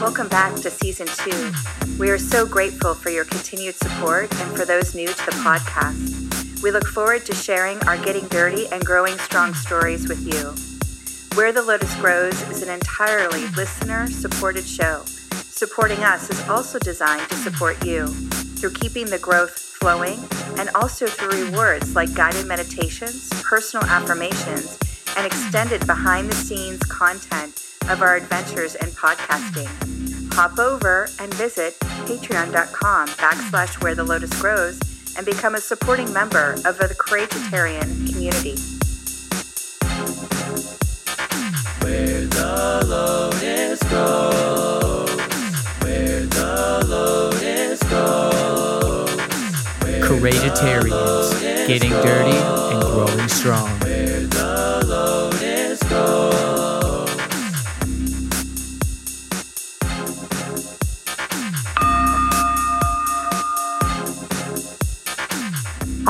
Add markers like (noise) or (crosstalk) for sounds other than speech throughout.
Welcome back to season two. We are so grateful for your continued support and for those new to the podcast. We look forward to sharing our getting dirty and growing strong stories with you. Where the Lotus Grows is an entirely listener supported show. Supporting us is also designed to support you through keeping the growth flowing and also through rewards like guided meditations, personal affirmations, and extended behind the scenes content of our adventures in podcasting. Hop over and visit patreon.com backslash where the lotus grows and become a supporting member of the Courageitarian community. Where the lotus grows, where the lotus grows. Courageitarians, getting dirty and growing strong.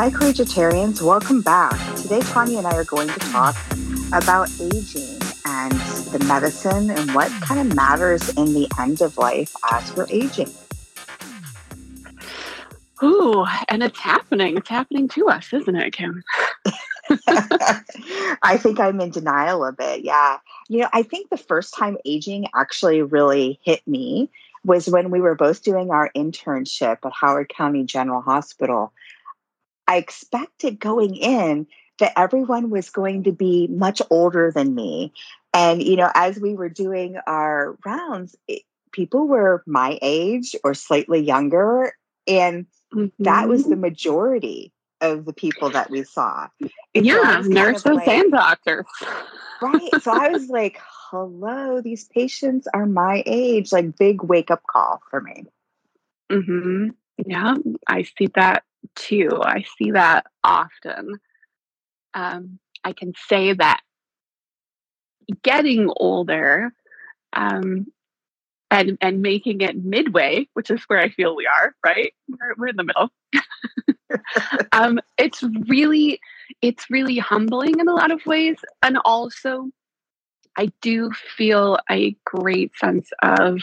Hi, Courageitarians. Welcome back. Today, Tanya and I are going to talk about aging and the medicine and what kind of matters in the end of life as we're aging. Ooh, and it's happening. It's happening to us, isn't it, Kim? (laughs) (laughs) I think I'm in denial of it. Yeah. You know, I think the first time aging actually really hit me was when we were both doing our internship at Howard County General Hospital. I expected going in that everyone was going to be much older than me. And, you know, as we were doing our rounds, it, people were my age or slightly younger. And mm-hmm. that was the mm-hmm. majority of the people that we saw. And yeah, so nurses like, and doctors. right. So I was (laughs) like, hello, these patients are my age, like big wake up call for me. Mm-hmm. Yeah, I see that too. I see that often. Um, I can say that getting older um, and and making it midway, which is where I feel we are, right? We're, we're in the middle. (laughs) um, it's really it's really humbling in a lot of ways, and also I do feel a great sense of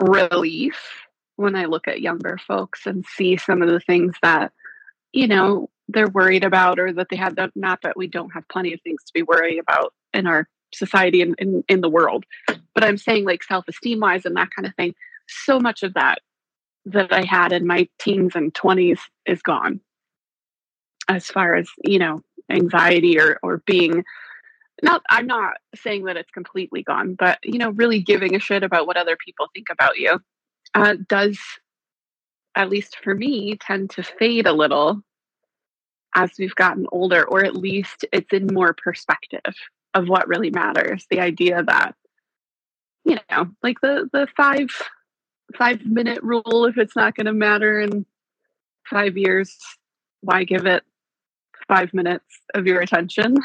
relief when I look at younger folks and see some of the things that, you know, they're worried about or that they have that, not that we don't have plenty of things to be worried about in our society and in, in the world. But I'm saying like self-esteem wise and that kind of thing, so much of that that I had in my teens and 20s is gone. As far as, you know, anxiety or or being not I'm not saying that it's completely gone, but you know, really giving a shit about what other people think about you uh, does, at least for me, tend to fade a little as we've gotten older, or at least it's in more perspective of what really matters. The idea that, you know, like the the five five minute rule, if it's not going to matter in five years, why give it five minutes of your attention?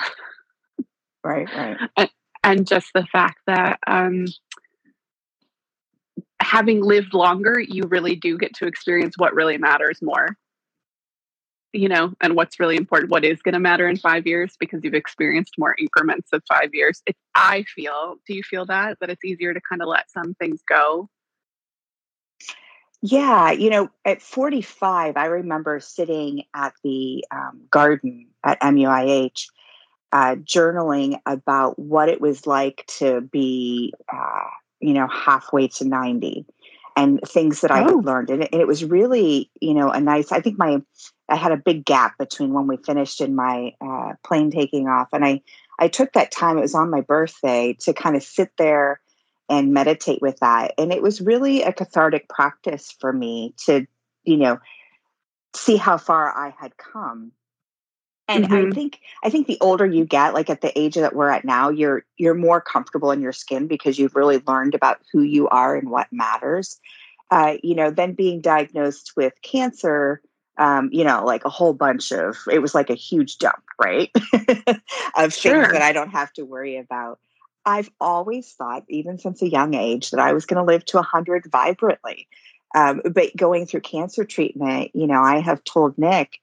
Right, right. (laughs) And, and just the fact that um, having lived longer, you really do get to experience what really matters more. You know, and what's really important, what is going to matter in five years because you've experienced more increments of five years. It, I feel, do you feel that? That it's easier to kind of let some things go? Yeah, you know, at 45, I remember sitting at the um, garden at MUIH uh, journaling about what it was like to be uh, you know, halfway to 90 and things that I had oh. learned. And it, and it, was really, you know, a nice, I think my, I had a big gap between when we finished and my uh, plane taking off. And I, I took that time, it was on my birthday to kind of sit there and meditate with that. And it was really a cathartic practice for me to, you know, see how far I had come and mm-hmm. i think i think the older you get like at the age that we're at now you're you're more comfortable in your skin because you've really learned about who you are and what matters uh, you know then being diagnosed with cancer um, you know like a whole bunch of it was like a huge dump right (laughs) of sure. things that i don't have to worry about i've always thought even since a young age that i was going to live to 100 vibrantly um, but going through cancer treatment you know i have told nick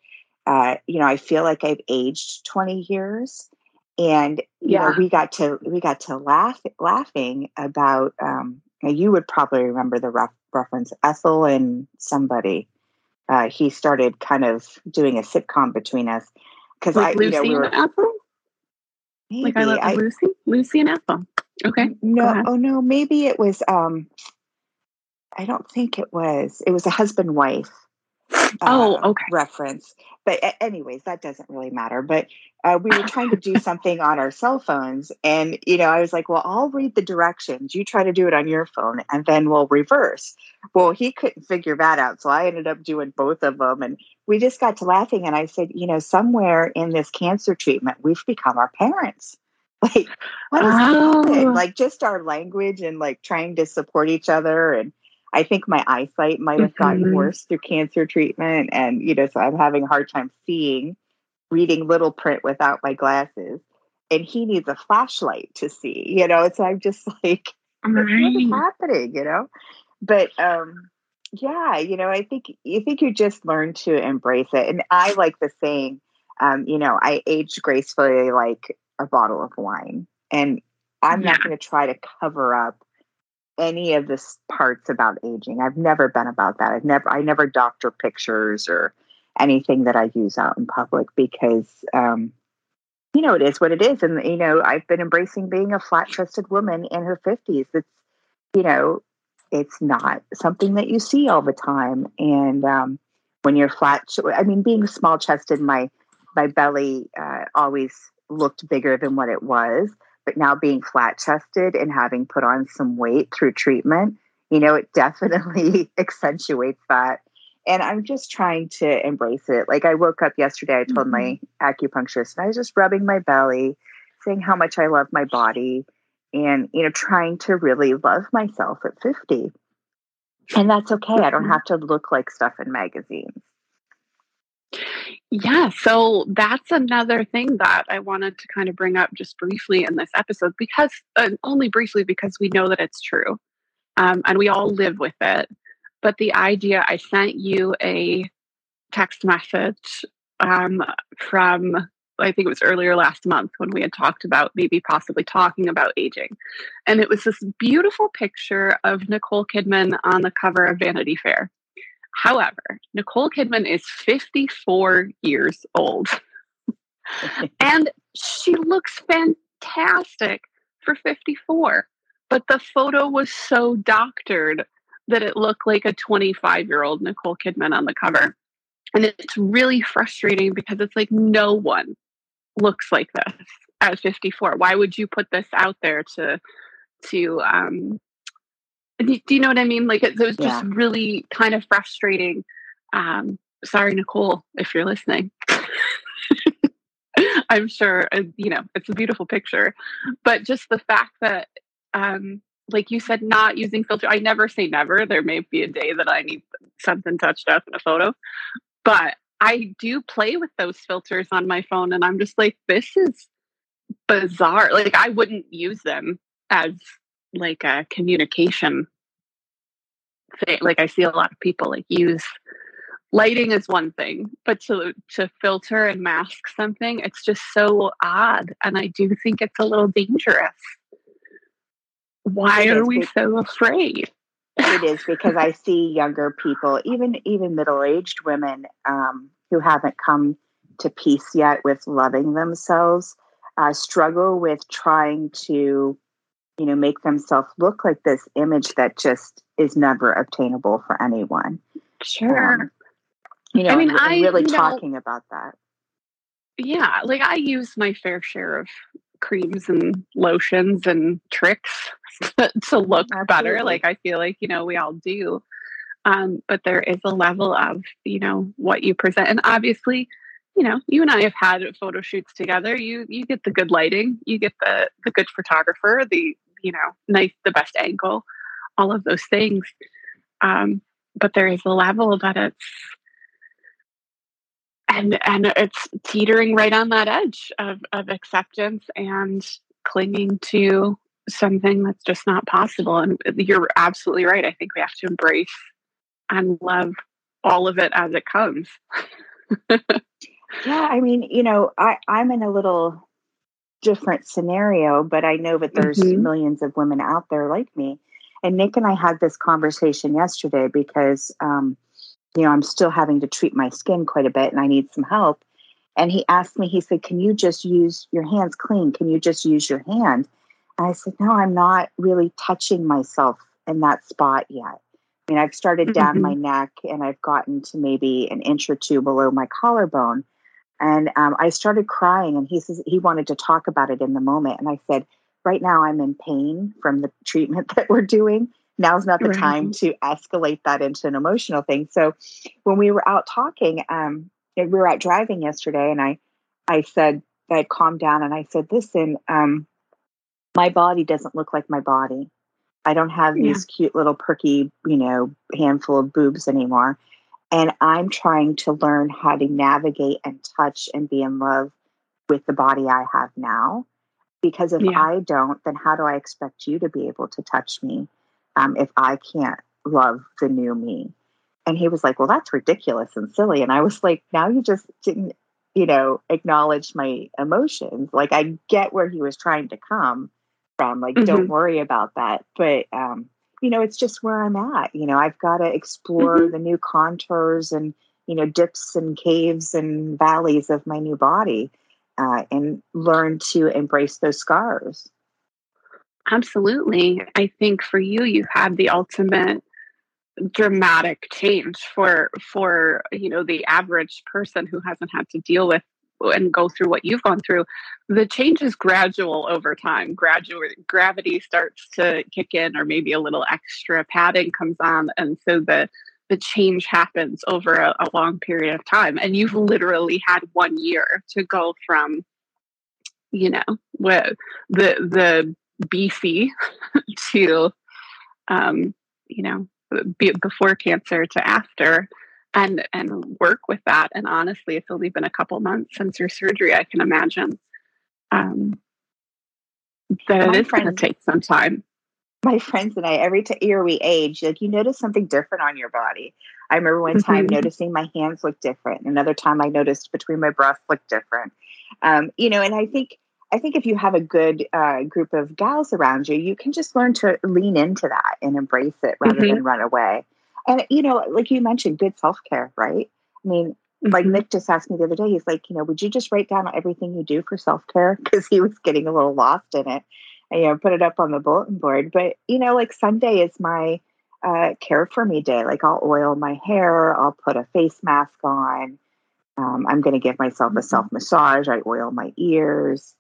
uh, you know, I feel like I've aged 20 years. And you yeah. know, we got to we got to laugh laughing about um, you would probably remember the ref- reference Ethel and somebody. Uh, he started kind of doing a sitcom between us because Like I, you Lucy know, we were and Ethel? maybe Like I love I- Lucy? Lucy and Ethel. Okay. no, oh no, maybe it was. um I don't think it was. It was a husband wife. Oh, uh, okay. Reference, but a- anyways, that doesn't really matter. But uh, we were trying to do (laughs) something on our cell phones, and you know, I was like, "Well, I'll read the directions. You try to do it on your phone, and then we'll reverse." Well, he couldn't figure that out, so I ended up doing both of them, and we just got to laughing. And I said, "You know, somewhere in this cancer treatment, we've become our parents." (laughs) Like, what is happening? Oh. Like, just our language and like trying to support each other and. I think my eyesight might have gotten Mhm. worse through cancer treatment. And, you know, so I'm having a hard time seeing, reading little print without my glasses. And he needs a flashlight to see, you know. So I'm just (laughs) like, what is happening, you know? But um, yeah, you know, I think you think you just learn to embrace it. And I like the saying, um, you know, I age gracefully like a bottle of wine. And I'm not going to try to cover up any of this parts about aging. I've never been about that. I've never I never doctor pictures or anything that I use out in public because um you know it is what it is and you know I've been embracing being a flat chested woman in her 50s. It's you know it's not something that you see all the time and um when you're flat I mean being small chested my my belly uh, always looked bigger than what it was but now being flat chested and having put on some weight through treatment, you know, it (laughs) definitely accentuates that. And I'm just trying to embrace it. Like I woke up yesterday, I told my acupuncturist, and I was just rubbing my belly, saying how much I love my body, and you know, trying to really love myself at 50. And that's okay. I don't Mhm. have to look like stuff in magazines. Yeah, so that's another thing that I wanted to kind of bring up just briefly in this episode because uh, only briefly because we know that it's true um, and we all live with it. But the idea, I sent you a text message um, from, I think it was earlier last month when we had talked about maybe possibly talking about aging. And it was this beautiful picture of Nicole Kidman on the cover of Vanity Fair. However, Nicole Kidman is 54 years old (laughs) and she looks fantastic for 54. But the photo was so doctored that it looked like a 25 year old Nicole Kidman on the cover. And it's really frustrating because it's like no one looks like this at 54. Why would you put this out there to, to, um, do you know what I mean? Like it, it was just Yeah. really kind of frustrating. Um, sorry, Nicole, if you're listening. (laughs) I'm sure uh, you know it's a beautiful picture, but just the fact that, um, like you said, not using filter. I never say never. There may be a day that I need something touched up in a photo, but I do play with those filters on my phone, and I'm just like, this is bizarre. Like I wouldn't use them as like a communication thing. Like I see a lot of people like use lighting is one thing, but to to filter and mask something, it's just so odd. And I do think it's a little dangerous. Why are we so afraid? it is because I (laughs) see younger people, even even middle aged women um, who haven't come to peace yet with loving themselves, uh, struggle with trying to, you know, make themselves look like this image that just is never obtainable for anyone. Sure. Um, you know, I mean, and, and I- really you know- talking about that. yeah, like I use my fair share of creams and lotions and tricks (laughs) to look better. Like I feel like, you know, we all do. Um, but there is a level of, you know, what you present. And obviously, you know, you and I have had photo shoots together. You you get the good lighting, you get the the good photographer, the, you know, nice the best angle, all of those things. Um, but there is a level that it's and and it's teetering right on that edge of of acceptance and clinging to something that's just not possible. And you're absolutely right. I think we have to embrace and love all of it as it comes. (laughs) Yeah, I mean, you know, I, I'm in a little different scenario, but I know that there's Mhm. millions of women out there like me. And Nick and I had this conversation yesterday because, um, you know, I'm still having to treat my skin quite a bit and I need some help. And he asked me, he said, Can you just use your hands clean? Can you just use your hand? And I said, No, I'm not really touching myself in that spot yet. I mean, I've started down Mhm. my neck and I've gotten to maybe an inch or two below my collarbone. And um, I started crying, and he says he wanted to talk about it in the moment. And I said, Right now, I'm in pain from the treatment (laughs) that we're doing. Now's not the Right. time to escalate that into an emotional thing. So, when we were out talking, um, we were out driving yesterday, and I, I said, I calmed down, and I said, Listen, um, my body doesn't look like my body. I don't have Yeah. these cute little perky, you know, handful of boobs anymore. And I'm trying to learn how to navigate and touch and be in love with the body I have now. Because if Yeah. I don't, then how do I expect you to be able to touch me um, if I can't love the new me? And he was like, Well, that's ridiculous and silly. And I was like, Now you just didn't, you know, acknowledge my emotions. Like, I get where he was trying to come from. Like, don't worry about that. But, um, you know, it's just where I'm at. You know, I've got to explore the new contours and, you know, dips and caves and valleys of my new body uh, and learn to embrace those scars. Absolutely. I think for you, you had the ultimate dramatic change for for you know the average person who hasn't had to deal with and go through what you've gone through the change is gradual over time. Gradual gravity starts to kick in or maybe a little extra padding comes on and so the the change happens over a, a long period of time. And you've literally had one year to go from you know the the bc (laughs) to um you know be, before cancer to after and and work with that and honestly it's only been a couple months since your surgery i can imagine um that it is going to take some time my friends and I, every t- year we age, like you notice something different on your body. I remember one time Mhm. noticing my hands look different. Another time I noticed between my breasts look different. Um, you know, and I think I think if you have a good uh, group of gals around you, you can just learn to lean into that and embrace it rather Mhm. than run away. And you know, like you mentioned, good self care, right? I mean, like Mhm. Nick just asked me the other day, he's like, you know, would you just write down everything you do for self care? Because (laughs) he was getting a little lost in it. And, you know, put it up on the bulletin board. But, you know, like Sunday is my uh, care for me day. Like I'll oil my hair, I'll put a face mask on. Um, I'm going to give myself a self massage. I oil my ears.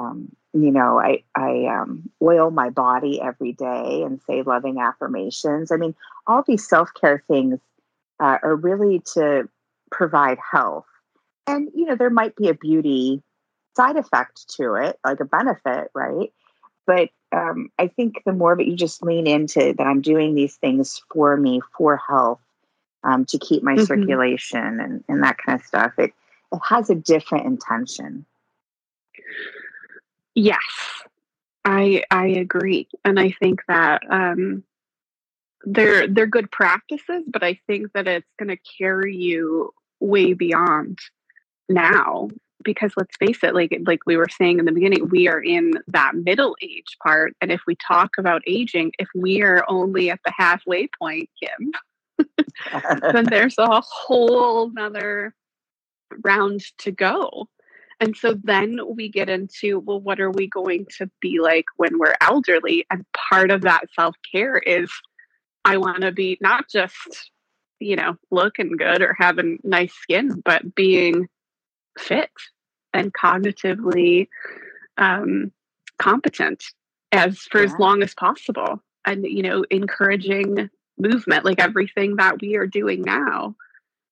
Um, you know, I, I um, oil my body every day and say loving affirmations. I mean, all these self care things uh, are really to provide health. And, you know, there might be a beauty side effect to it, like a benefit, right? But um, I think the more that you just lean into that, I'm doing these things for me, for health, um, to keep my Mhm. circulation and, and that kind of stuff, it, it has a different intention. Yes, I I agree, and I think that um, they're they're good practices, but I think that it's going to carry you way beyond now because let's face it, like like we were saying in the beginning, we are in that middle age part, and if we talk about aging, if we are only at the halfway point, Kim, (laughs) then (laughs) there's a whole nother round to go. And so then we get into, well, what are we going to be like when we're elderly? And part of that self care is I want to be not just, you know, looking good or having nice skin, but being fit and cognitively um, competent as for as long as possible. And, you know, encouraging movement, like everything that we are doing now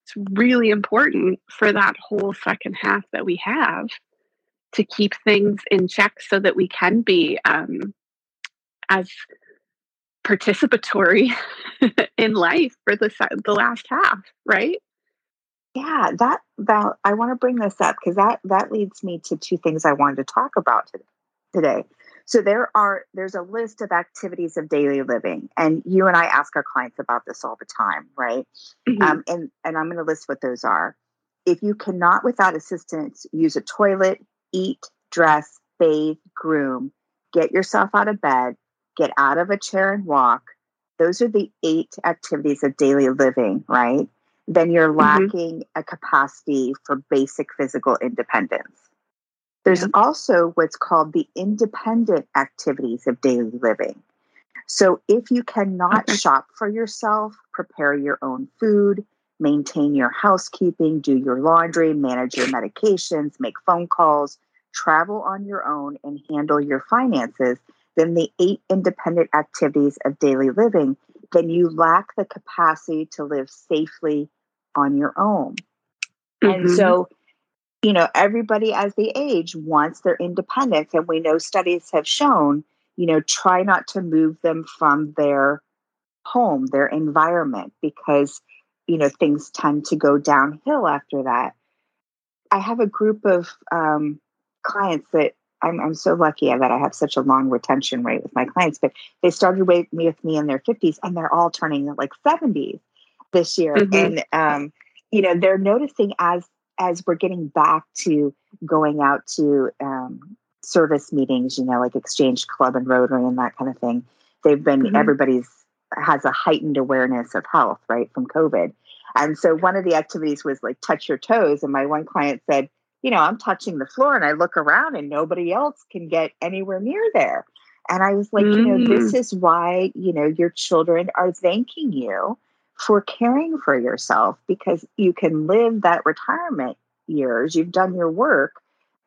it's really important for that whole second half that we have to keep things in check so that we can be um, as participatory (laughs) in life for the the last half, right? Yeah, that that I want to bring this up because that that leads me to two things I wanted to talk about today. So there are there's a list of activities of daily living, and you and I ask our clients about this all the time, right? Mhm. Um, and and I'm going to list what those are. If you cannot, without assistance, use a toilet, eat, dress, bathe, groom, get yourself out of bed, get out of a chair and walk. Those are the eight activities of daily living, right? Then you're Mm-hmm. lacking a capacity for basic physical independence. There's also what's called the independent activities of daily living. So if you cannot shop for yourself, prepare your own food, maintain your housekeeping, do your laundry, manage your medications, make phone calls, travel on your own, and handle your finances, then the eight independent activities of daily living, then you lack the capacity to live safely on your own. And Mhm. so, you know, everybody as they age wants their independence. And we know studies have shown, you know, try not to move them from their home, their environment, because, you know, things tend to go downhill after that. I have a group of um, clients that I'm, I'm so lucky that I have such a long retention rate with my clients, but they started with me, with me in their 50s and they're all turning like 70s this year. Mhm. And, um, you know, they're noticing as as we're getting back to going out to um, service meetings, you know, like Exchange Club and Rotary and that kind of thing, they've been Mhm. everybody's has a heightened awareness of health, right, from COVID. And so one of the activities was like touch your toes. And my one client said, you know, I'm touching the floor and I look around and nobody else can get anywhere near there. And I was like, you know, this is why, you know, your children are thanking you for caring for yourself because you can live that retirement years. You've done your work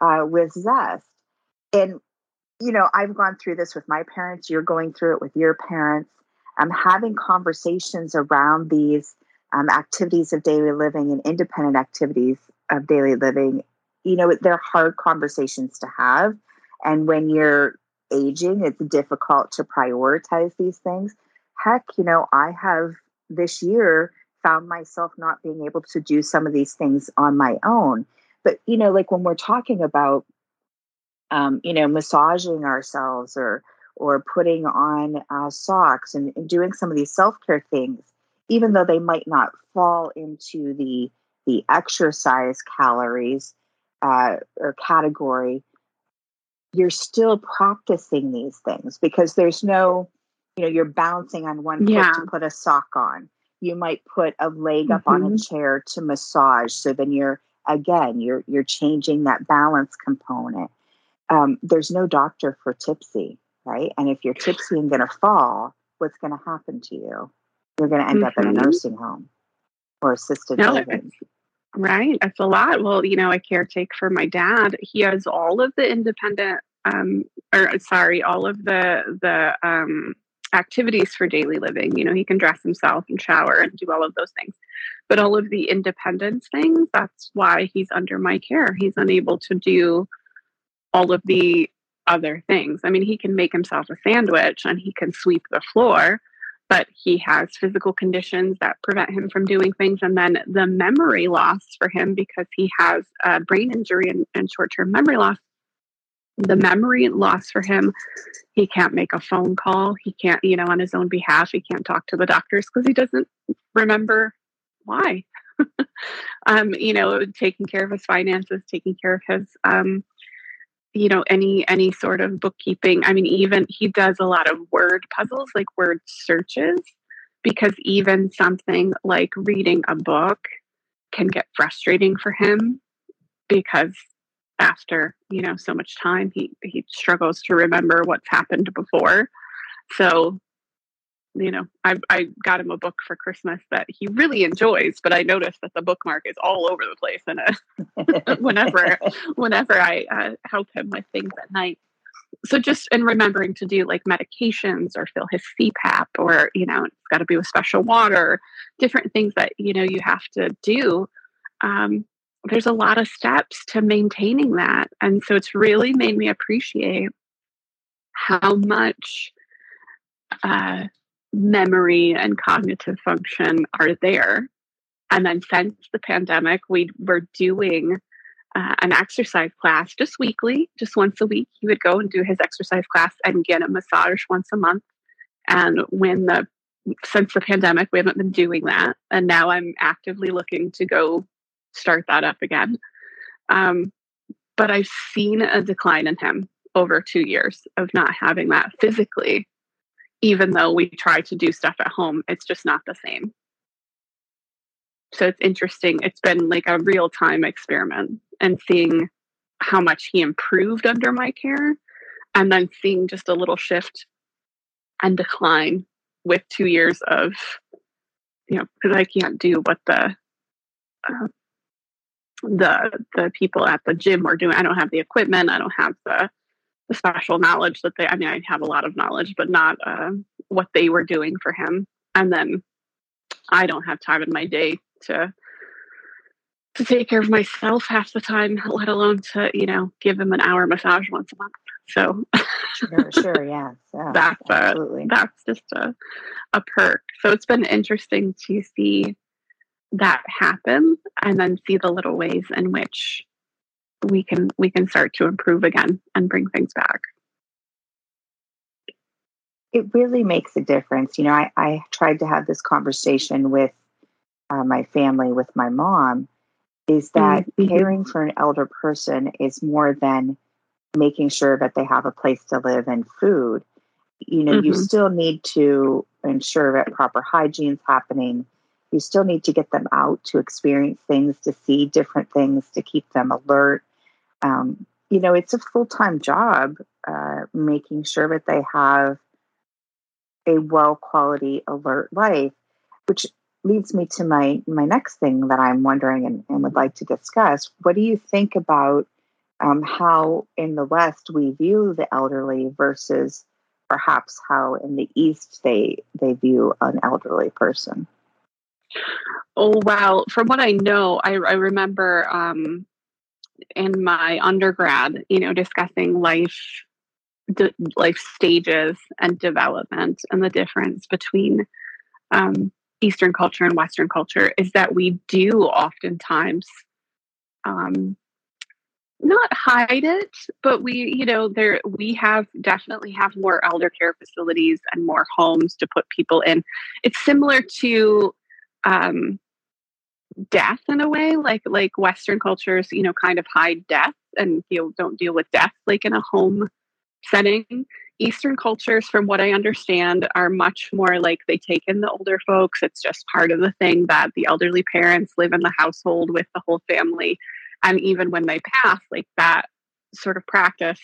uh, with zest. And, you know, I've gone through this with my parents. You're going through it with your parents. I'm having conversations around these um, activities of daily living and independent activities of daily living. You know, they're hard conversations to have. And when you're aging, it's difficult to prioritize these things. Heck, you know, I have this year found myself not being able to do some of these things on my own. But, you know, like when we're talking about, um, you know, massaging ourselves or, or putting on uh, socks and, and doing some of these self-care things, even though they might not fall into the, the exercise calories uh, or category, you're still practicing these things because there's no, you know, you're bouncing on one Yeah. foot to put a sock on. You might put a leg up on a Mhm. chair to massage. So then you're again, you're you're changing that balance component. Um, there's no doctor for tipsy, right? And if you're tipsy and going to fall, what's going to happen to you? You're going to end up in a Mhm. nursing home or assisted No, living. Right. That's a lot. Well, you know, I caretake for my dad. He has all of the independent um or sorry, all of the the um activities for daily living. You know, he can dress himself and shower and do all of those things. But all of the independence things, that's why he's under my care. He's unable to do all of the other things. I mean, he can make himself a sandwich and he can sweep the floor, but he has physical conditions that prevent him from doing things. And then the memory loss for him because he has a brain injury and, and short term memory loss. The memory loss for him, he can't make a phone call. He can't, you know, on his own behalf, he can't talk to the doctors because he doesn't remember why. (laughs) um, you know, taking care of his finances, taking care of his um, you know any any sort of bookkeeping i mean even he does a lot of word puzzles like word searches because even something like reading a book can get frustrating for him because after you know so much time he he struggles to remember what's happened before so you know I, I got him a book for christmas that he really enjoys but i noticed that the bookmark is all over the place and uh, (laughs) whenever whenever I uh, help him with things at night. So just in remembering to do like medications or fill his CPAP or you know it's got to be with special water, different things that you know you have to do. Um, there's a lot of steps to maintaining that, and so it's really made me appreciate how much uh, memory and cognitive function are there. And then since the pandemic, we were doing uh, an exercise class just weekly, just once a week. He would go and do his exercise class and get a massage once a month. And when the since the pandemic, we haven't been doing that, and now I'm actively looking to go start that up again. Um, but I've seen a decline in him over two years of not having that physically. even though we try to do stuff at home, it's just not the same. So it's interesting. It's been like a real time experiment and seeing how much he improved under my care and then seeing just a little shift and decline with two years of you know because i can't do what the uh, the the people at the gym are doing i don't have the equipment i don't have the the special knowledge that they i mean i have a lot of knowledge but not uh, what they were doing for him and then i don't have time in my day to to take care of myself half the time let alone to you know give him an hour massage once a month so sure, sure, (laughs) yeah. yeah that's absolutely. A, that's just a a perk. So it's been interesting to see that happen and then see the little ways in which we can we can start to improve again and bring things back. It really makes a difference. You know, I, I tried to have this conversation with uh, my family, with my mom, is that mm-hmm. caring for an elder person is more than making sure that they have a place to live and food you know mm-hmm. you still need to ensure that proper hygiene's happening you still need to get them out to experience things to see different things to keep them alert um, you know it's a full-time job uh, making sure that they have a well quality alert life which leads me to my my next thing that i'm wondering and, and would like to discuss what do you think about um, how in the West we view the elderly versus perhaps how in the East they they view an elderly person. Oh wow! From what I know, I, I remember um, in my undergrad, you know, discussing life de- life stages and development and the difference between um, Eastern culture and Western culture is that we do oftentimes um, not hide it, but we, you know, there we have definitely have more elder care facilities and more homes to put people in. It's similar to um, death in a way, like like Western cultures, you know, kind of hide death and know, don't deal with death like in a home setting. Eastern cultures, from what I understand, are much more like they take in the older folks. It's just part of the thing that the elderly parents live in the household with the whole family and even when they pass like that sort of practice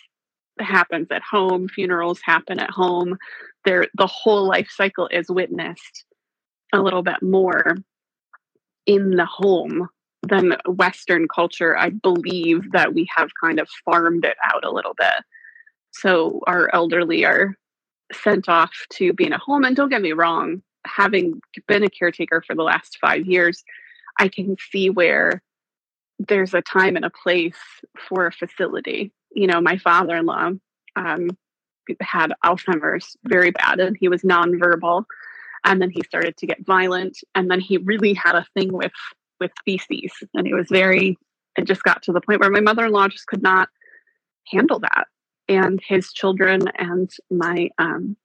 happens at home funerals happen at home there the whole life cycle is witnessed a little bit more in the home than western culture i believe that we have kind of farmed it out a little bit so our elderly are sent off to be in a home and don't get me wrong having been a caretaker for the last 5 years i can see where there's a time and a place for a facility. You know, my father in law um, had Alzheimer's very bad and he was nonverbal. And then he started to get violent. And then he really had a thing with with feces. And it was very, it just got to the point where my mother in law just could not handle that. And his children and my um,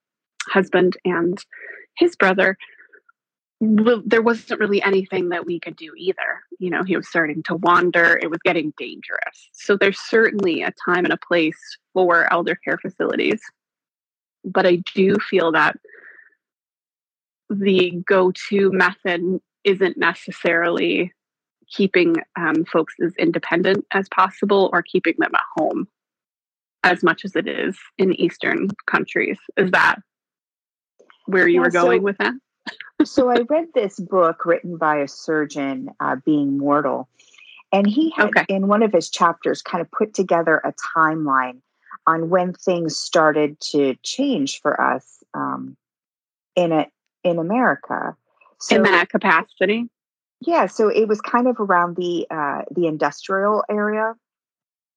husband and his brother well, there wasn't really anything that we could do either. You know, he was starting to wander, it was getting dangerous. So there's certainly a time and a place for elder care facilities. But I do feel that the go to method isn't necessarily keeping um, folks as independent as possible or keeping them at home as much as it is in Eastern countries. Is that where you yeah, were going so- with that? (laughs) so I read this book written by a surgeon, uh, Being Mortal, and he had okay. in one of his chapters kind of put together a timeline on when things started to change for us um, in it in America. So, in that capacity. Yeah, so it was kind of around the uh, the industrial area,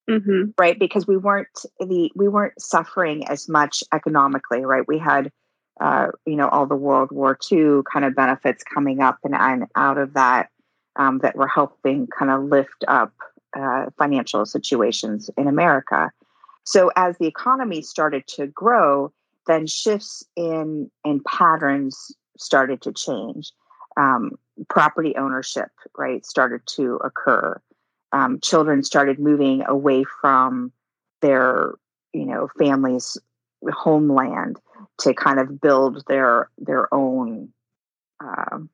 mm-hmm. right? Because we weren't the we weren't suffering as much economically, right? We had uh, you know, all the World War II kind of benefits coming up and, and out of that um, that were helping kind of lift up uh, financial situations in America. So as the economy started to grow, then shifts in in patterns started to change. Um, property ownership, right, started to occur. Um, children started moving away from their, you know, families' homeland to kind of build their their own um,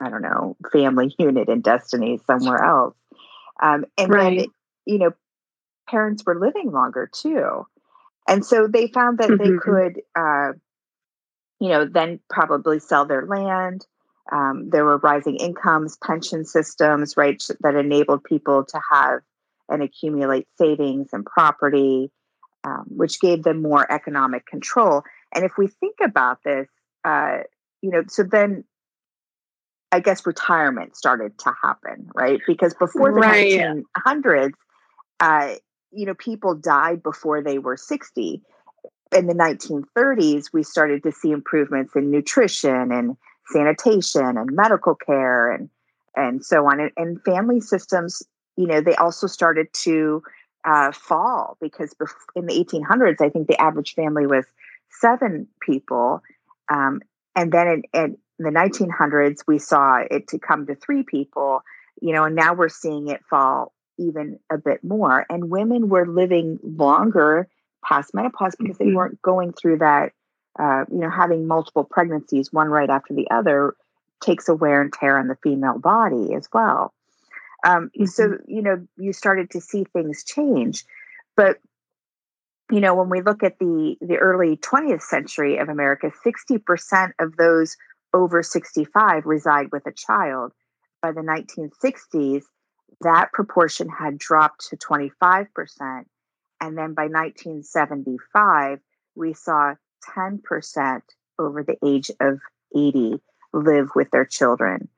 I don't know family (laughs) unit and destiny somewhere else. Um, and Right. then you know parents were living longer too, and so they found that they Mhm. could uh, you know then probably sell their land. Um, there were rising incomes, pension systems, right, that enabled people to have and accumulate savings and property, um, which gave them more economic control. And if we think about this, uh, you know, so then I guess retirement started to happen, right? Because before the Right. 1900s, uh, you know, people died before they were 60. In the 1930s, we started to see improvements in nutrition and sanitation and medical care and and so on. And, and family systems, you know, they also started to uh, fall because bef- in the 1800s, I think the average family was seven people. Um, and then in, in the 1900s, we saw it to come to three people, you know, and now we're seeing it fall even a bit more. And women were living longer past menopause because they Mhm. weren't going through that, uh, you know, having multiple pregnancies, one right after the other, takes a wear and tear on the female body as well. Um, So, you know, you started to see things change. But you know when we look at the the early 20th century of america 60% of those over 65 reside with a child by the 1960s that proportion had dropped to 25% and then by 1975 we saw 10% over the age of 80 live with their children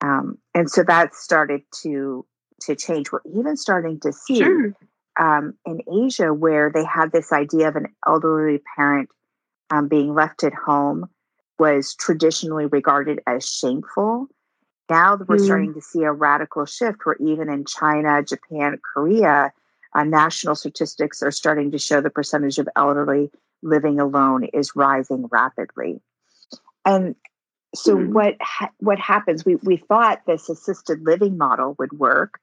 um, and so that started to to change we're even starting to see Sure. um, in Asia where they had this idea of an elderly parent um, being left at home was traditionally regarded as shameful. Now that we're Mm. starting to see a radical shift where even in China, Japan, Korea, uh, national statistics are starting to show the percentage of elderly living alone is rising rapidly. And so Hmm. what ha- what happens? We we thought this assisted living model would work,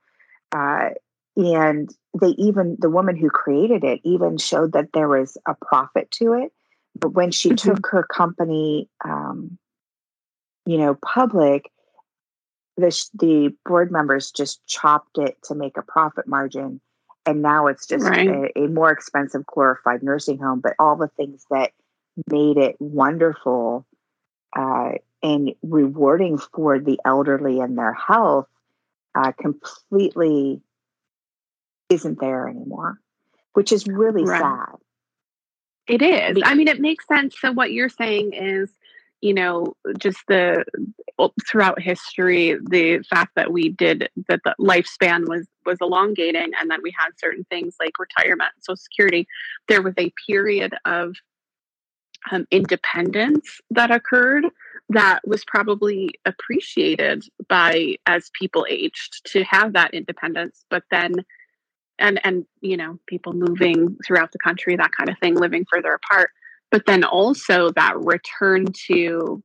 uh, and they even the woman who created it even showed that there was a profit to it. But when she Mhm. took her company, um, you know, public, the the board members just chopped it to make a profit margin, and now it's just Right. a, a more expensive glorified nursing home. But all the things that made it wonderful uh, and rewarding for the elderly and their health uh, completely isn't there anymore, which is really Right. sad. It is. I mean, it makes sense. So what you're saying is, you know, just the throughout history, the fact that we did that the lifespan was was elongating, and that we had certain things like retirement, Social Security. There was a period of um, independence that occurred that was probably appreciated by as people aged to have that independence, but then and and you know people moving throughout the country that kind of thing living further apart but then also that return to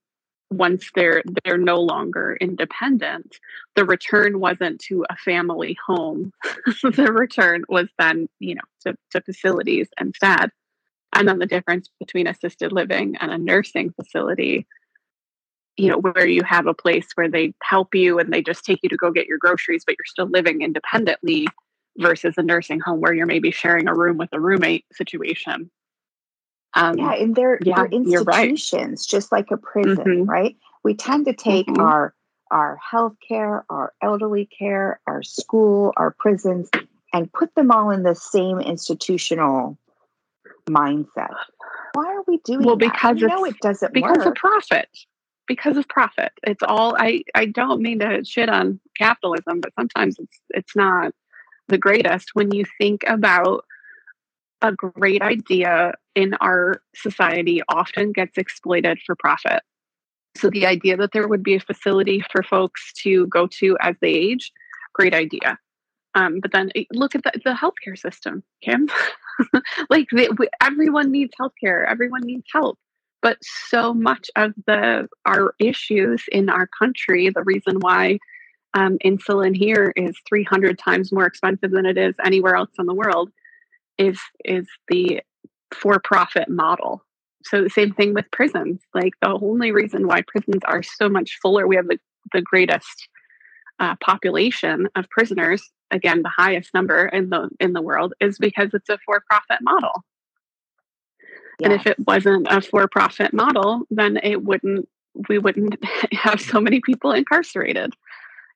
once they're they're no longer independent the return wasn't to a family home (laughs) the return was then you know to, to facilities instead and then the difference between assisted living and a nursing facility you know where you have a place where they help you and they just take you to go get your groceries but you're still living independently versus a nursing home where you're maybe sharing a room with a roommate situation. Um, Yeah, and they're, yeah, they're you're right. institutions, just like a prison, Mhm. right? We tend to take Mhm. our our health care, our elderly care, our school, our prisons, and put them all in the same institutional mindset. Why are we doing Well, that? because we know it doesn't because of profit. Because of profit. It's all I, I don't mean to shit on capitalism, but sometimes it's it's not the greatest when you think about a great idea in our society often gets exploited for profit. So the idea that there would be a facility for folks to go to as they age, great idea. Um, but then eh, look at the, the healthcare system, Kim. (laughs) like the, we, everyone needs healthcare, everyone needs help. But so much of the our issues in our country, the reason why um, insulin here is 300 times more expensive than it is anywhere else in the world, is is the for-profit model. so the same thing with prisons. Like the only reason why prisons are so much fuller, we have the, the greatest uh, population of prisoners, again, the highest number in the in the world, is because it's a for-profit model. And if it wasn't a for-profit model, then it wouldn't we wouldn't (laughs) have so many people incarcerated.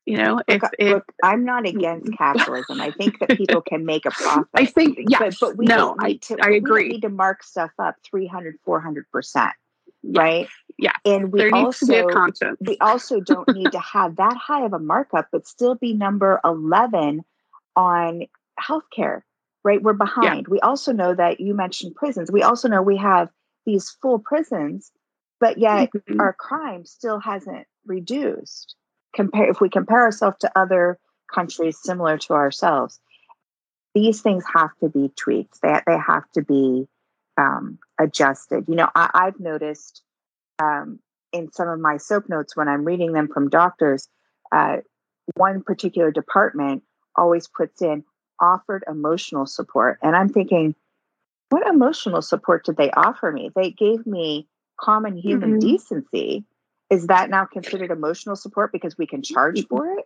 You know, look, if, if look, I'm not against capitalism. I think that people (laughs) can make a profit. I think yes, but, but we no, I, need to, I we agree. need to mark stuff up 300, 400%, right? Yeah. And we there also to be a conscience. we also don't need to have that high of a markup, but still be number 11 on healthcare, right? We're behind. We also know that you mentioned prisons. We also know we have these full prisons, but yet Mhm. our crime still hasn't reduced. Compare if we compare ourselves to other countries similar to ourselves, these things have to be tweaked. They they have to be um, adjusted. You know, I, I've noticed um, in some of my soap notes when I'm reading them from doctors, uh, one particular department always puts in offered emotional support, and I'm thinking, what emotional support did they offer me? They gave me common human Mhm. decency. Is that now considered emotional support because we can charge for it?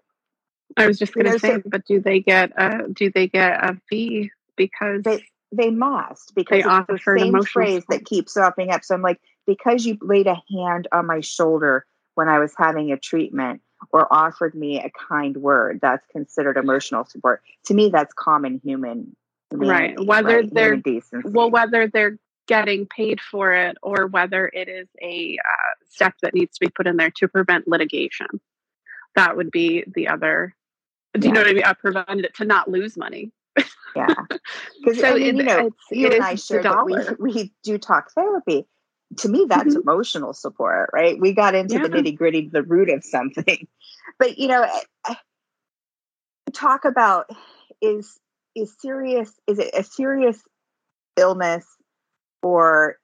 I was just going to say, so- but do they get a do they get a fee because They they must because it's offer the same phrase support. that keeps popping up. So I'm like, because you laid a hand on my shoulder when I was having a treatment or offered me a kind word, that's considered emotional support. To me, that's common human Right. Whether right? they're- well whether they're getting paid for it or whether it is a uh, step that needs to be put in there to prevent litigation. That would be the other. Do you know what I mean? Uh, prevent it to not lose money. yeah, because So I mean, it- you know, you it and I the shared that we we do talk therapy. To me, that's Mhm. emotional support, right? We got into the nitty gritty, the root of something. (laughs) But you know, I- I- talk about is is serious is it a serious illness or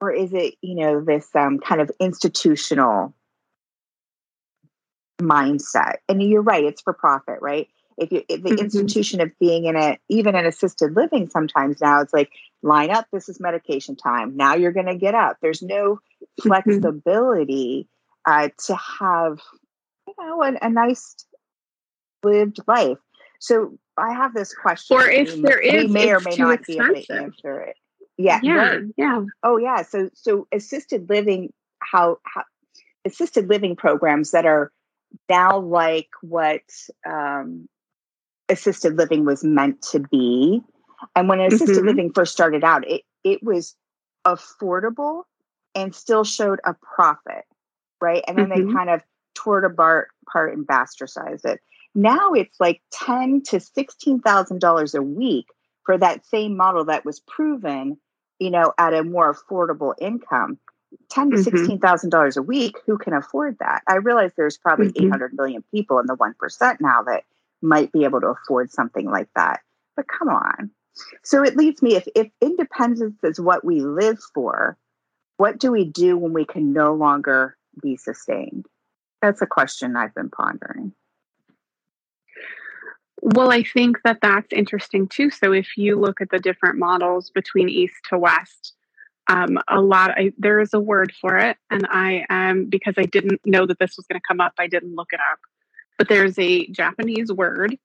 or is it you know this um, kind of institutional mindset? And you're right it's for profit right? If you if the Mhm. institution of being in a even an assisted living sometimes now it's like line up this is medication time now you're going to get up. There's no flexibility uh, to have you know a, a nice lived life. So i have this question Or if there we is, may or may not be able to answer it yeah yeah, right. yeah. Oh yeah, so so assisted living how how assisted living programs that are now like what um, assisted living was meant to be. And when assisted Mhm. living first started out, it it was affordable and still showed a profit, right? And then Mhm. they kind of tore it apart, apart and bastardized it. Now it's like ten to sixteen thousand dollars a week for that same model that was proven, you know, at a more affordable income. Ten to Mhm. sixteen thousand dollars a week. Who can afford that? I realize there's probably Mhm. eight hundred million people in the one percent now that might be able to afford something like that. But come on. So it leads me if if independence is what we live for, what do we do when we can no longer be sustained? That's a question I've been pondering. Well, I think that that's interesting too. So if you look at the different models between east to west, um, a lot I, there is a word for it, and I am because I didn't know that this was going to come up. I didn't look it up, but there's a Japanese word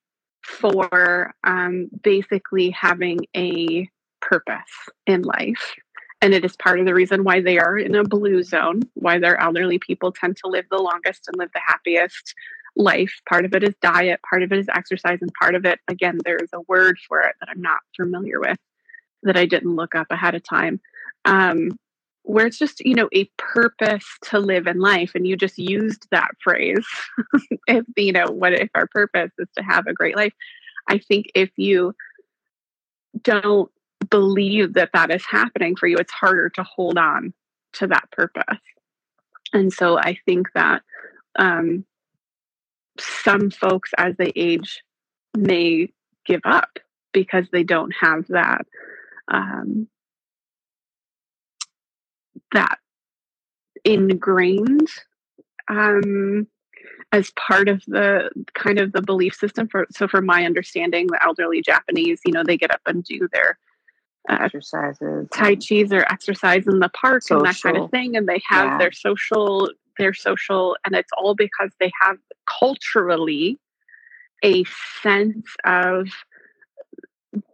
for um, basically having a purpose in life. And it is part of the reason why they are in a blue zone, why their elderly people tend to live the longest and live the happiest life. Part of it is diet, part of it is exercise, and part of it, again, there's a word for it that I'm not familiar with that I didn't look up ahead of time. Um, where it's just, you know, a purpose to live in life. And you just used that phrase. (laughs) if, you know, what if our purpose is to have a great life? I think if you don't believe that that is happening for you, it's harder to hold on to that purpose. And so I think that um, some folks, as they age, may give up because they don't have that um, that ingrained um, as part of the kind of the belief system for so for my understanding the elderly japanese you know they get up and do their uh, exercises, Tai Chi's or exercise in the park and that kind of thing. And they have Yeah. their social, their social, and it's all because they have culturally a sense of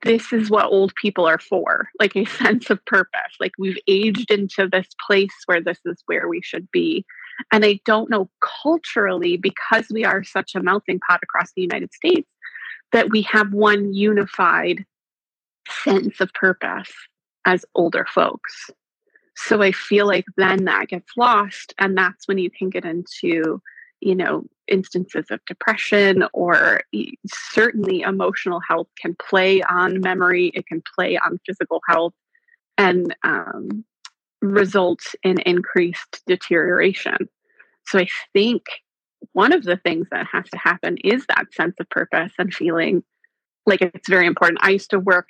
this is what old people are for, like a (laughs) sense of purpose. Like we've aged into this place where this is where we should be. And I don't know culturally, because we are such a melting pot across the United States, that we have one unified sense of purpose as older folks. So I feel like then that gets lost. And that's when you can get into, you know, instances of depression or certainly emotional health can play on memory, it can play on physical health and um, result in increased deterioration. So I think one of the things that has to happen is that sense of purpose and feeling like it's very important. I used to work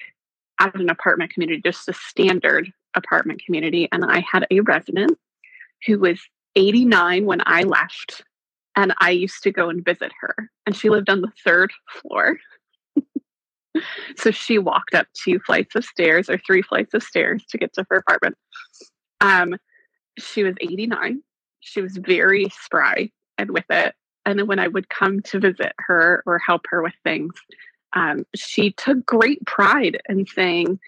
at an apartment community, just a standard apartment community, and I had a resident who was 89 when I left, and I used to go and visit her, and she lived on the third floor. (laughs) so she walked up two flights of stairs or three flights of stairs to get to her apartment. Um, she was 89. She was very spry and with it. And then when I would come to visit her or help her with things, um, she took great pride in saying,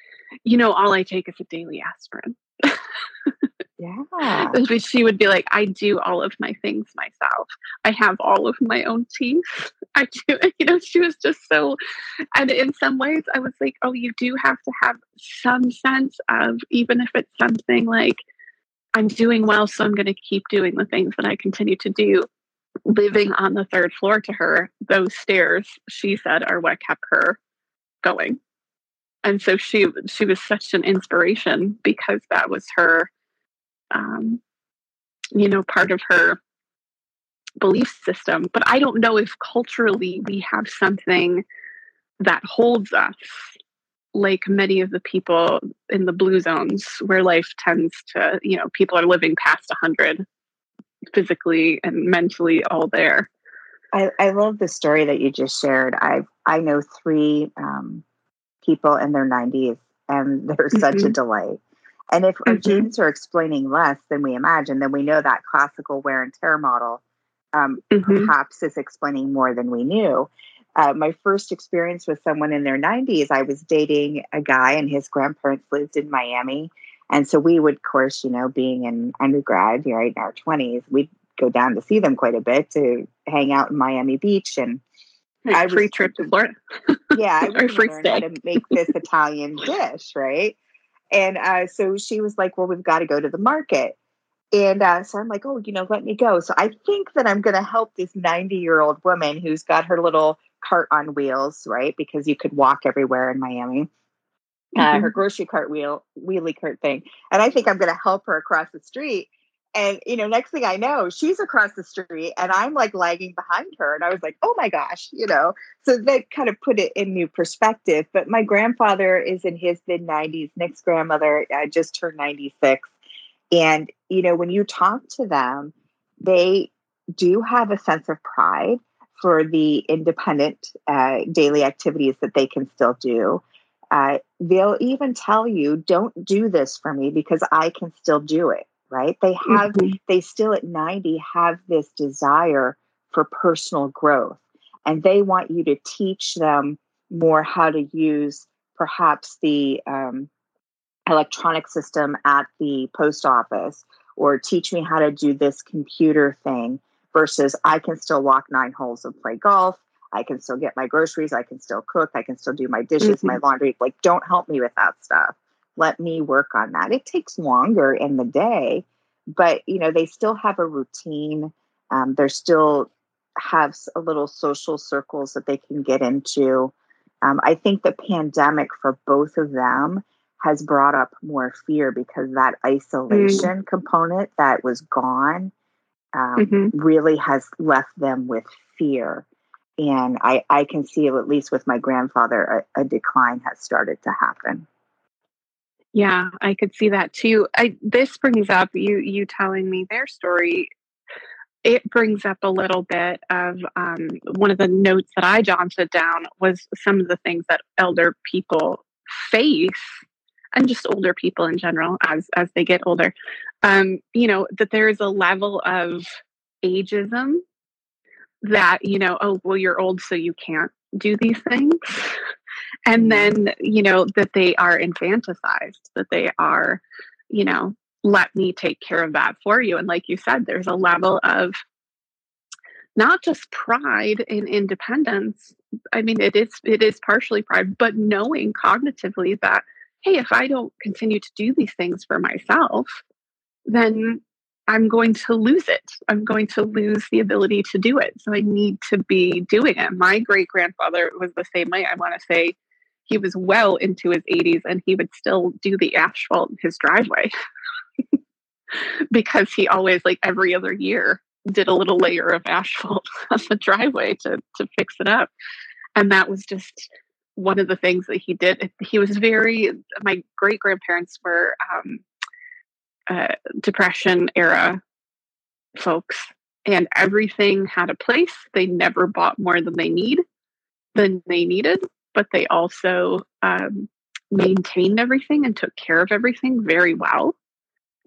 you know, all I take is a daily aspirin. yeah, (laughs) she would be like, I do all of my things myself. I have all of my own teeth. (laughs) I do, (laughs) you know, she was just so, and in some ways, I was like, oh, you do have to have some sense of, even if it's something like, I'm doing well, so I'm going to keep doing the things that I continue to do. Living on the third floor to her, those stairs, she said, are what kept her going. And so she she was such an inspiration because that was her um, you know, part of her belief system. But I don't know if culturally we have something that holds us like many of the people in the blue zones where life tends to, you know, people are living past 100 physically and mentally all there. I, I love the story that you just shared. I I know three um, people in their 90s, and (laughs) they're such a Mhm. delight. And if our Mhm. genes are explaining less than we imagine, then we know that classical wear and tear model um, Mhm. perhaps is explaining more than we knew. Uh, my first experience with someone in their 90s, I was dating a guy, and his grandparents lived in Miami. And so we would, of course, you know, being an undergrad, right, in our 20s, we'd go down to see them quite a bit to hang out in Miami Beach. And I free trip to Florida. (laughs) yeah, I (laughs) Or was free how stay. to make this Italian dish, right? And uh, so she was like, "Well, we've got to go to the market." And uh, so I'm like, "Oh, you know, let me go." So I think that I'm going to help this 90 year old woman who's got her little cart on wheels, right? Because you could walk everywhere in Miami. Uh, her grocery cart wheel wheelie cart thing, and I think I'm going to help her across the street. And you know, next thing I know, she's across the street, and I'm like lagging behind her. And I was like, "Oh my gosh," you know. So that kind of put it in new perspective. But my grandfather is in his mid 90s. Nick's grandmother uh, just turned 96, and you know, when you talk to them, they do have a sense of pride for the independent uh, daily activities that they can still do. Uh, they'll even tell you, don't do this for me because I can still do it, right? They have, Mhm. they still at 90 have this desire for personal growth. And they want you to teach them more how to use perhaps the um, electronic system at the post office or teach me how to do this computer thing versus I can still walk nine holes and play golf. I can still get my groceries. I can still cook. I can still do my dishes, my laundry. Like, don't help me with that stuff. Let me work on that. It takes longer in the day, but you know, they still have a routine. Um, they're still have a little social circles that they can get into. Um, I think the pandemic for both of them has brought up more fear because that isolation component that was gone um, Mhm. really has left them with fear. And I, I can see, at least with my grandfather, a, a decline has started to happen. Yeah, I could see that too. I this brings up you you telling me their story. It brings up a little bit of um, one of the notes that I jotted down was some of the things that elder people face and just older people in general as as they get older um you know that there is a level of ageism that you know oh well you're old so you can't do these things and mm-hmm. then you know that they are infanticized that they are you know let me take care of that for you. And like you said there's a level of not just pride in independence i mean it is it is partially pride but knowing cognitively that hey if i don't continue to do these things for myself then i'm going to lose it. I'm going to lose the ability to do it. So i need to be doing it. My great grandfather was the same way. I want to say he was well into his 80s and he would still do the asphalt in his driveway (laughs) because he always like every other year did a little layer of asphalt (laughs) on the driveway to to fix it up. And that was just one of the things that he did. He was very my great grandparents were um, uh, depression era folks and everything had a place. They never bought more than they need than they needed but they also um, maintained everything and took care of everything very well.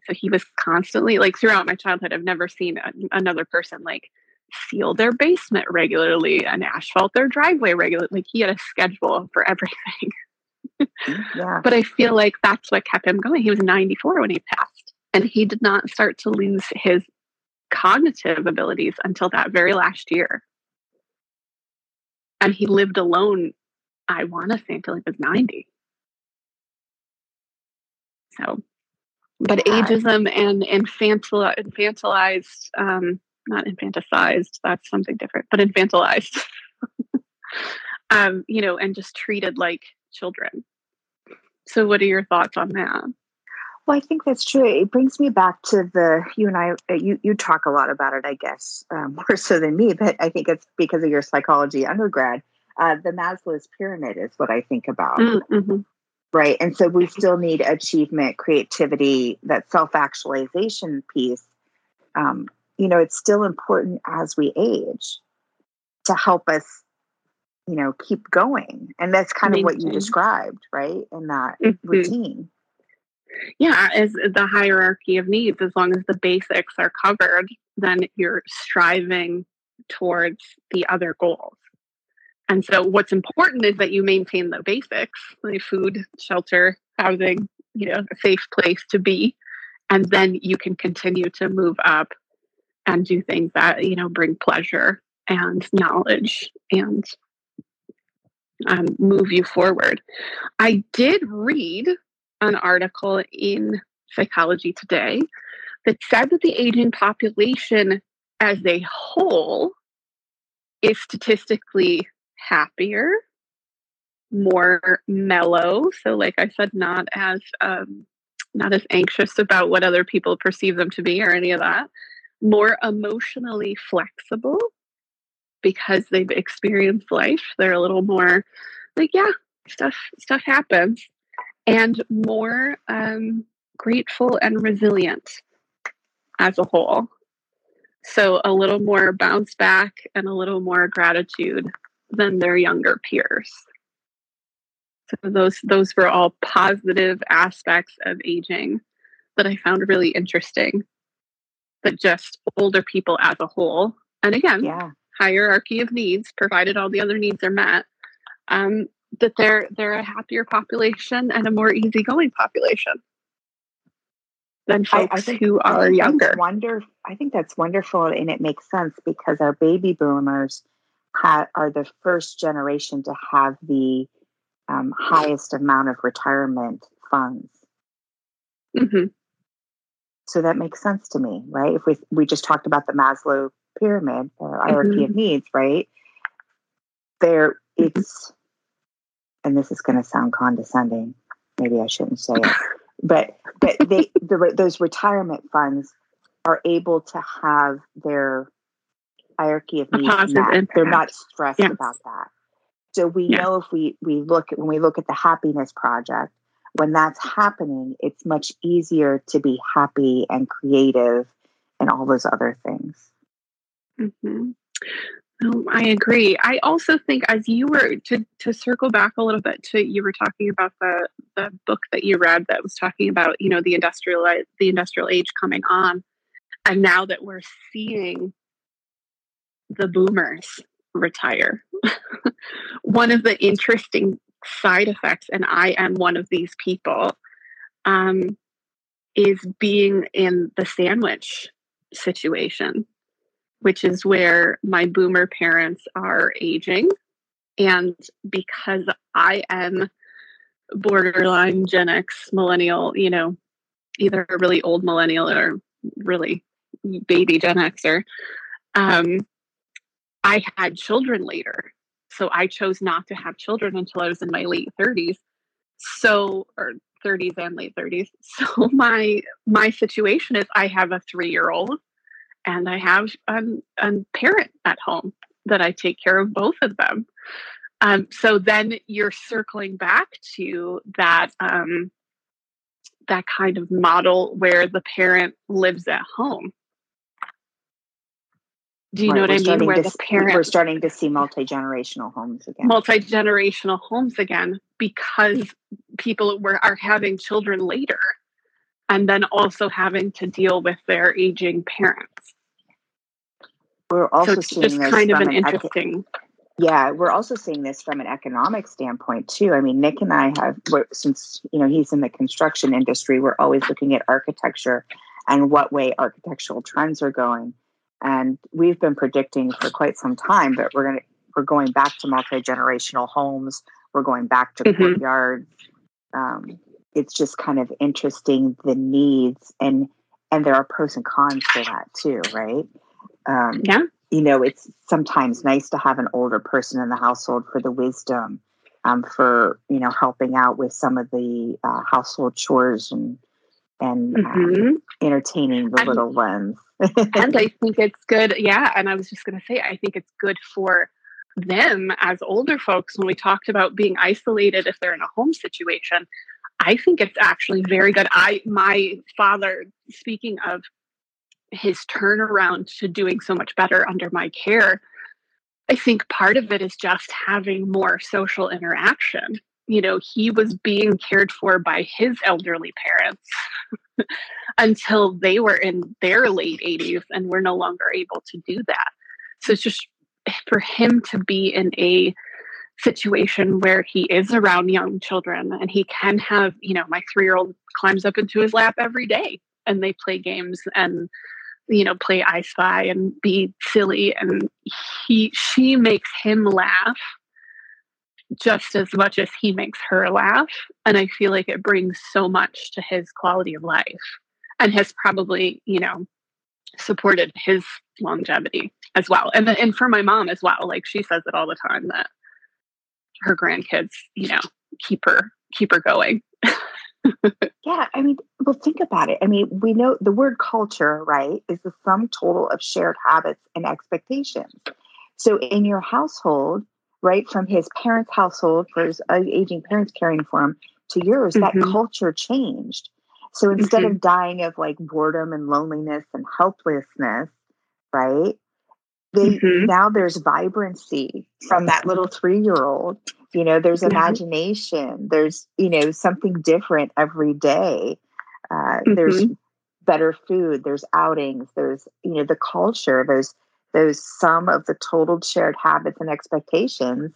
So he was constantly like throughout my childhood i've never seen a, another person like seal their basement regularly and asphalt their driveway regularly like he had a schedule for everything. (laughs) Yeah. but i feel like that's what kept him going. He was 94 when he passed and he did not start to lose his cognitive abilities until that very last year. And he lived alone i want to say until he was 90 so but Yeah. ageism and infantil infantilized um not infanticized that's something different but infantilized. (laughs) Um you know and just treated like children. So what are your thoughts on that Well, I think that's true. It brings me back to the you and I. uh, You you talk a lot about it, I guess, um, (laughs) more so than me. But I think it's because of your psychology undergrad. Uh, the Maslow's pyramid is what I think about, mm-hmm. right? And so we still need achievement, creativity, that self actualization piece. Um, you know, it's still important as we age to help us, you know, keep going. And that's kind of what you described, right? In that Mhm. routine. Yeah as the hierarchy of needs as long as the basics are covered then you're striving towards the other goals. And so what's important is that you maintain the basics like food shelter housing you know a safe place to be. And then you can continue to move up and do things that you know bring pleasure and knowledge and um, move you forward. I did read an article in Psychology Today that said that the aging population as a whole is statistically happier, more mellow. So, like I said, not as um, not as anxious about what other people perceive them to be or any of that. More emotionally flexible because they've experienced life. They're a little more like, yeah, stuff stuff happens and more um, grateful and resilient as a whole. So a little more bounce back and a little more gratitude than their younger peers. So those those were all positive aspects of aging that I found really interesting. That just older people as a whole, and again, Yeah. hierarchy of needs, provided all the other needs are met, um, that they're they're a happier population and a more easygoing population than I- I folks think- who are younger. Wonder, I think that's wonderful, and it makes sense because our baby boomers ha- are the first generation to have the um, highest amount of retirement funds. hmm So that makes sense to me, right? If we we just talked about the Maslow pyramid or hierarchy of needs, right? There, it's, and this is going to sound condescending. Maybe I shouldn't say it, but but they (laughs) the, those retirement funds are able to have their hierarchy of needs. They're not stressed Yes. about that. So we Yeah. know if we we look at when we look at the happiness project, when that's happening, it's much easier to be happy and creative and all those other things. hmm Um, I agree. I also think, as you were to to circle back a little bit to you were talking about the the book that you read that was talking about you know the industrial the industrial age coming on, and now that we're seeing the boomers retire, (laughs) one of the interesting side effects, and I am one of these people, um, is being in the sandwich situation which is where my boomer parents are aging. And because I am borderline Gen X millennial, you know, either a really old millennial or really baby Gen Xer, um, I had children later. So I chose not to have children until I was in my late 30s. So, or 30s and late 30s. (laughs) So my my situation is I have a 3-year-old and I have a, a parent at home that I take care of both of them. Um, so then you're circling back to that um, that kind of model where the parent lives at home. Do you Right, know what we're I mean? Where to the s- We're starting to see multi generational homes again. multi generational homes again because people were are having children later, and then also having to deal with their aging parents. we're So also it's seeing just kind of an an eco- interesting. Yeah, we're also seeing this from an economic standpoint too. I mean, Nick and I have, since you know he's in the construction industry, we're always looking at architecture and what way architectural trends are going. And we've been predicting for quite some time that we're gonna we're going back to multi generational homes. We're going back to Mhm. courtyards. Um, it's just kind of interesting the needs and and there are pros and cons to that too, right? Um, Yeah. you know, it's sometimes nice to have an older person in the household for the wisdom, um, for you know, helping out with some of the uh, household chores and and um, Mhm. entertaining the And- little ones. and I (laughs) think it's good. Yeah. And I was just going to say, I think it's good for them as older folks when we talked about being isolated if they're in a home situation. I think it's actually very good. I, my father, speaking of his turnaround to doing so much better under my care, I think part of it is just having more social interaction. You know, he was being cared for by his elderly parents (laughs) until they were in their late 80s and were no longer able to do that. So it's just for him to be in a situation where he is around young children and he can have, you know, my three year old climbs up into his lap every day and they play games and you know play i spy and be silly and he she makes him laugh just as much as he makes her laugh. And i feel like it brings so much to his quality of life and has probably you know supported his longevity as well. And and for my mom as well like she says it all the time that her grandkids you know keep her keep her going (laughs) Yeah, I mean, well, think about it. I mean, we know the word culture, right, is the sum total of shared habits and expectations. So, in your household, right, from his parents' household for his uh, aging parents caring for him to yours, that Mhm. culture changed. So, instead of dying of like boredom and loneliness and helplessness, right, they Mhm. now there's vibrancy from that little three year old you know there's Mhm. imagination. There's you know something different every day. Uh, there's better food. There's outings. There's you know the culture. There's those some of the total shared habits and expectations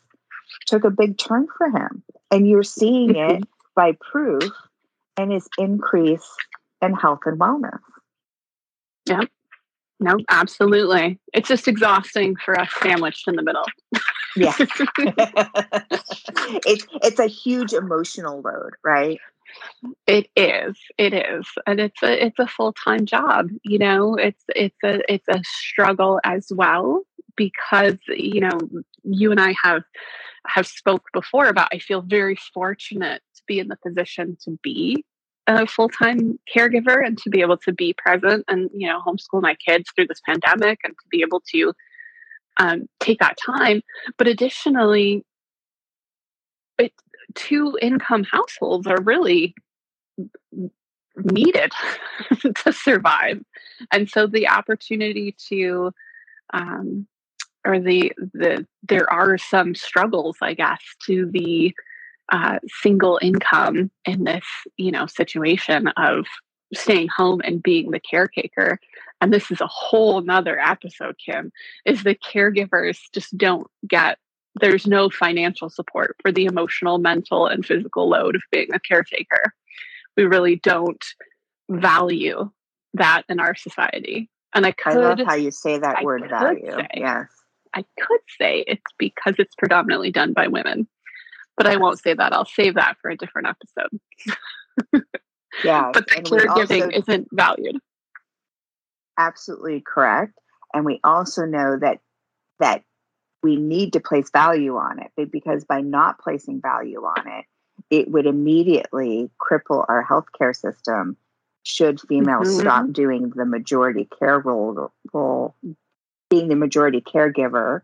took a big turn for him. And you're seeing it by proof and his increase in health and wellness no absolutely it's just exhausting for us sandwiched in the middle yeah (laughs) (laughs) it's it's a huge emotional load right It is. It is. And it's a it's a full-time job, you know. It's it's a it's a struggle as well because you know, you and I have have spoke before about I feel very fortunate to be in the position to be a full-time caregiver and to be able to be present and you know homeschool my kids through this pandemic and to be able to um, take that time but additionally it, two income households are really needed (laughs) to survive. And so the opportunity to um, or the the there are some struggles, I guess, to the uh, single income in this you know situation of staying home and being the caretaker and this is a whole nother episode kim is the caregivers just don't get there's no financial support for the emotional mental and physical load of being a caretaker we really don't value that in our society and i could I love how you say that I word could value. say- Yes. I could say it's because it's predominantly done by women, but I won't say that. I'll save that for a different episode. Yeah. But the caregiving also- isn't valued. absolutely correct and we also know that that we need to place value on it because by not placing value on it it would immediately cripple our healthcare system should females Mhm. stop doing the majority care role role being the majority caregiver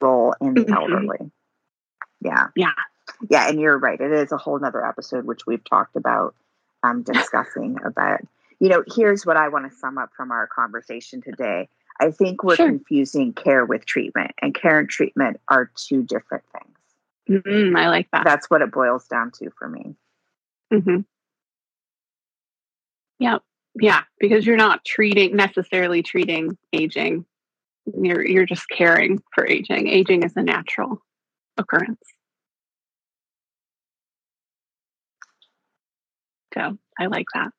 role in the Mhm. elderly yeah Yeah. Yeah and you're right it is a whole nother episode which we've talked about um discussing about you know here's what i want to sum up from our conversation today i think we're Sure. confusing care with treatment and care and treatment are two different things Mm, I like that. that's what it boils down to for me hmm Yeah, yeah, because you're not treating necessarily treating aging. You're you're just caring for aging. Aging is a natural occurrence. So I like that.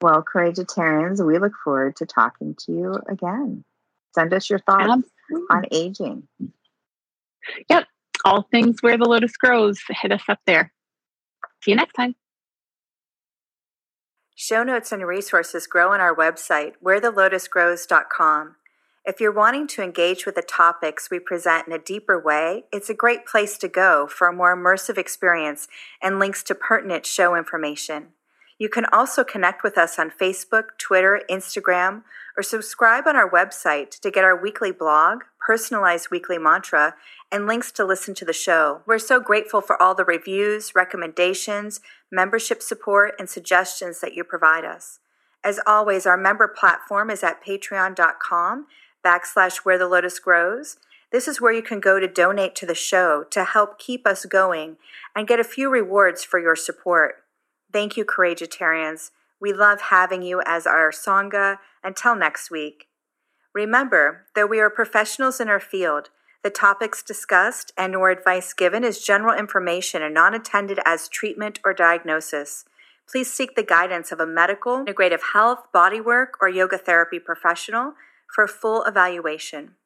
well courageitarians we look forward to talking to you again send us your thoughts Absolutely. on aging Yep. All things where the lotus grows. Hit us up there. See you next time. Show notes and resources grow on our website, wherethelotusgrows.com. If you're wanting to engage with the topics we present in a deeper way, it's a great place to go for a more immersive experience and links to pertinent show information. You can also connect with us on Facebook, Twitter, Instagram, or subscribe on our website to get our weekly blog, personalized weekly mantra, and links to listen to the show. We're so grateful for all the reviews, recommendations, membership support, and suggestions that you provide us. As always, our member platform is at patreon.com backslash where the lotus grows. This is where you can go to donate to the show to help keep us going and get a few rewards for your support. Thank you, Courageitarians. We love having you as our Sangha. Until next week. Remember, though we are professionals in our field, the topics discussed and or advice given is general information and not intended as treatment or diagnosis. Please seek the guidance of a medical, integrative health, bodywork, or yoga therapy professional for full evaluation.